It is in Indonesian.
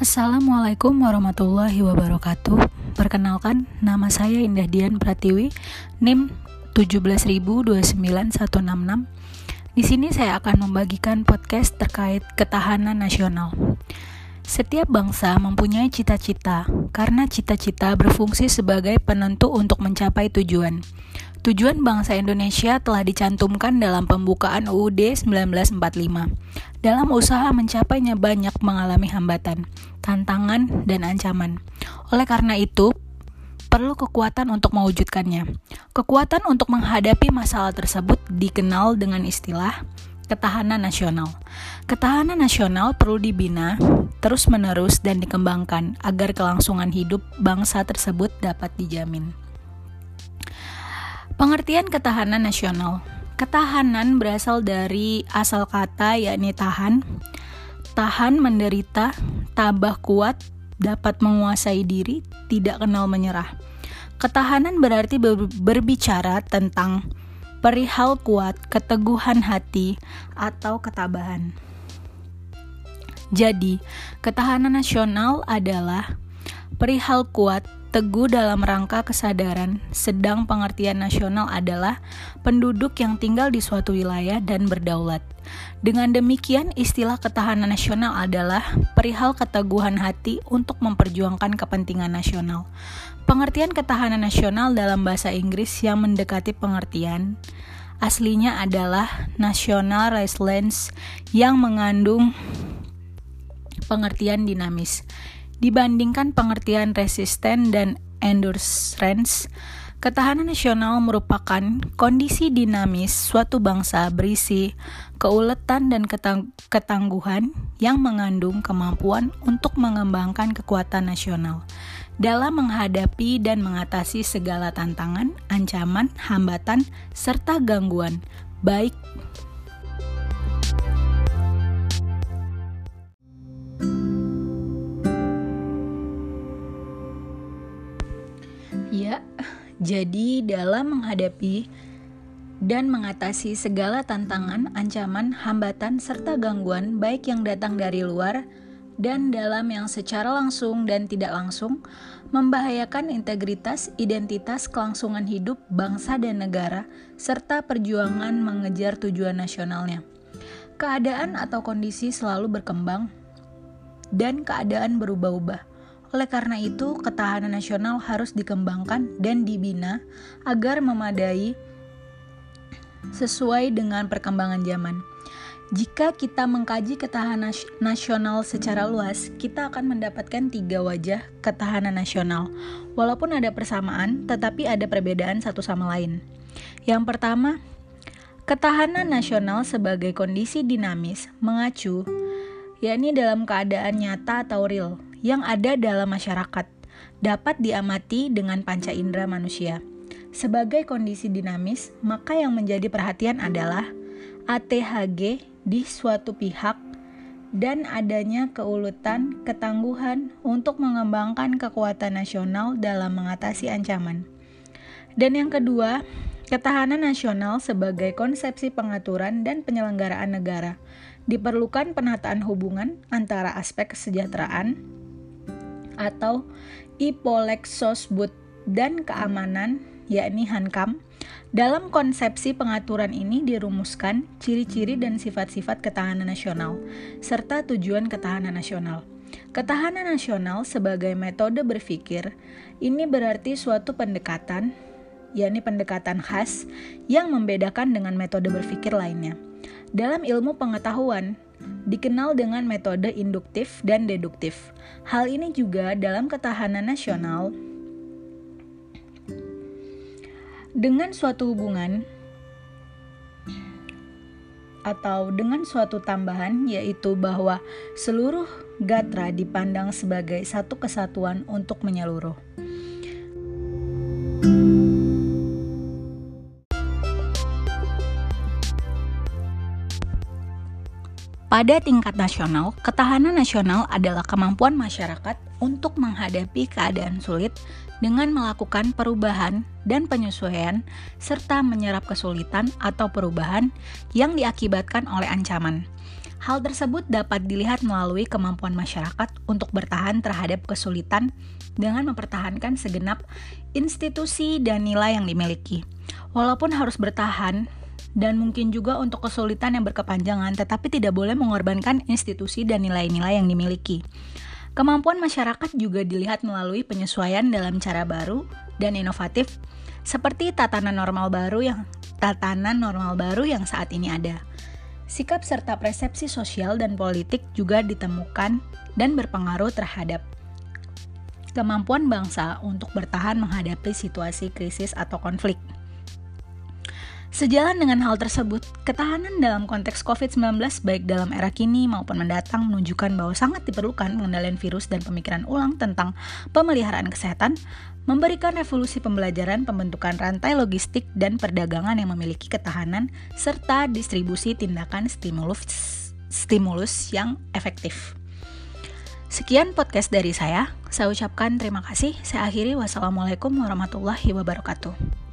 Assalamualaikum warahmatullahi wabarakatuh. Perkenalkan, nama saya Indah Dian Pratiwi, NIM 1729166. Di sini saya akan membagikan podcast terkait ketahanan nasional. Setiap bangsa mempunyai cita-cita, karena cita-cita berfungsi sebagai penentu untuk mencapai tujuan. Tujuan bangsa Indonesia telah dicantumkan dalam pembukaan UUD 1945. Dalam usaha mencapainya banyak mengalami hambatan, tantangan, dan ancaman. Oleh karena itu, perlu kekuatan untuk mewujudkannya. Kekuatan untuk menghadapi masalah tersebut dikenal dengan istilah ketahanan nasional. Ketahanan nasional perlu dibina terus-menerus dan dikembangkan agar kelangsungan hidup bangsa tersebut dapat dijamin. Pengertian ketahanan nasional. Ketahanan berasal dari asal kata yakni tahan. Tahan menderita, tabah kuat, dapat menguasai diri, tidak kenal menyerah. Ketahanan berarti ber berbicara tentang perihal kuat, keteguhan hati, atau ketabahan. Jadi, ketahanan nasional adalah perihal kuat, Teguh dalam rangka kesadaran, sedang pengertian nasional adalah penduduk yang tinggal di suatu wilayah dan berdaulat. Dengan demikian, istilah ketahanan nasional adalah perihal keteguhan hati untuk memperjuangkan kepentingan nasional. Pengertian ketahanan nasional dalam bahasa Inggris yang mendekati pengertian aslinya adalah national resilience yang mengandung pengertian dinamis Dibandingkan pengertian resisten dan endurance, ketahanan nasional merupakan kondisi dinamis suatu bangsa berisi keuletan dan ketang ketangguhan yang mengandung kemampuan untuk mengembangkan kekuatan nasional dalam menghadapi dan mengatasi segala tantangan, ancaman, hambatan, serta gangguan, baik Jadi dalam menghadapi dan mengatasi segala tantangan, ancaman, hambatan, serta gangguan, baik yang datang dari luar dan dalam yang secara langsung dan tidak langsung membahayakan integritas, identitas, kelangsungan hidup bangsa dan negara, serta perjuangan mengejar tujuan nasionalnya. Keadaan atau kondisi selalu berkembang dan keadaan berubah-ubah. Oleh karena itu, ketahanan nasional harus dikembangkan dan dibina agar memadai sesuai dengan perkembangan zaman. Jika kita mengkaji ketahanan nasional secara luas, kita akan mendapatkan tiga wajah ketahanan nasional. Walaupun ada persamaan, tetapi ada perbedaan satu sama lain. Yang pertama, ketahanan nasional sebagai kondisi dinamis mengacu yakni dalam keadaan nyata atau real yang ada dalam masyarakat dapat diamati dengan panca indera manusia. Sebagai kondisi dinamis, maka yang menjadi perhatian adalah ATHG di suatu pihak dan adanya keuletan, ketangguhan untuk mengembangkan kekuatan nasional dalam mengatasi ancaman. Dan yang kedua, ketahanan nasional sebagai konsepsi pengaturan dan penyelenggaraan negara. Diperlukan penataan hubungan antara aspek kesejahteraan, atau Ipolexosbud dan keamanan yakni Hankam. Dalam konsepsi pengaturan ini dirumuskan ciri-ciri dan sifat-sifat ketahanan nasional serta tujuan ketahanan nasional. Ketahanan nasional sebagai metode berpikir ini berarti suatu pendekatan yakni pendekatan khas yang membedakan dengan metode berpikir lainnya. Dalam ilmu pengetahuan, dikenal dengan metode induktif dan deduktif. Hal ini juga dalam ketahanan nasional dengan suatu hubungan atau dengan suatu tambahan yaitu bahwa seluruh gatra dipandang sebagai satu kesatuan untuk menyeluruh. Pada tingkat nasional, ketahanan nasional adalah kemampuan masyarakat untuk menghadapi keadaan sulit dengan melakukan perubahan dan penyesuaian, serta menyerap kesulitan atau perubahan yang diakibatkan oleh ancaman. Hal tersebut dapat dilihat melalui kemampuan masyarakat untuk bertahan terhadap kesulitan dengan mempertahankan segenap institusi dan nilai yang dimiliki. Walaupun harus bertahan dan mungkin juga untuk kesulitan yang berkepanjangan, tetapi tidak boleh mengorbankan institusi dan nilai-nilai yang dimiliki. Kemampuan masyarakat juga dilihat melalui penyesuaian dalam cara baru dan inovatif seperti tatanan normal baru yang tatanan normal baru yang saat ini ada. Sikap serta persepsi sosial dan politik juga ditemukan dan berpengaruh terhadap kemampuan bangsa untuk bertahan menghadapi situasi krisis atau konflik. Sejalan dengan hal tersebut, ketahanan dalam konteks COVID-19 baik dalam era kini maupun mendatang menunjukkan bahwa sangat diperlukan pengendalian virus dan pemikiran ulang tentang pemeliharaan kesehatan, memberikan revolusi pembelajaran pembentukan rantai logistik dan perdagangan yang memiliki ketahanan, serta distribusi tindakan stimulus, stimulus yang efektif. Sekian podcast dari saya. Saya ucapkan terima kasih. Saya akhiri wassalamualaikum warahmatullahi wabarakatuh.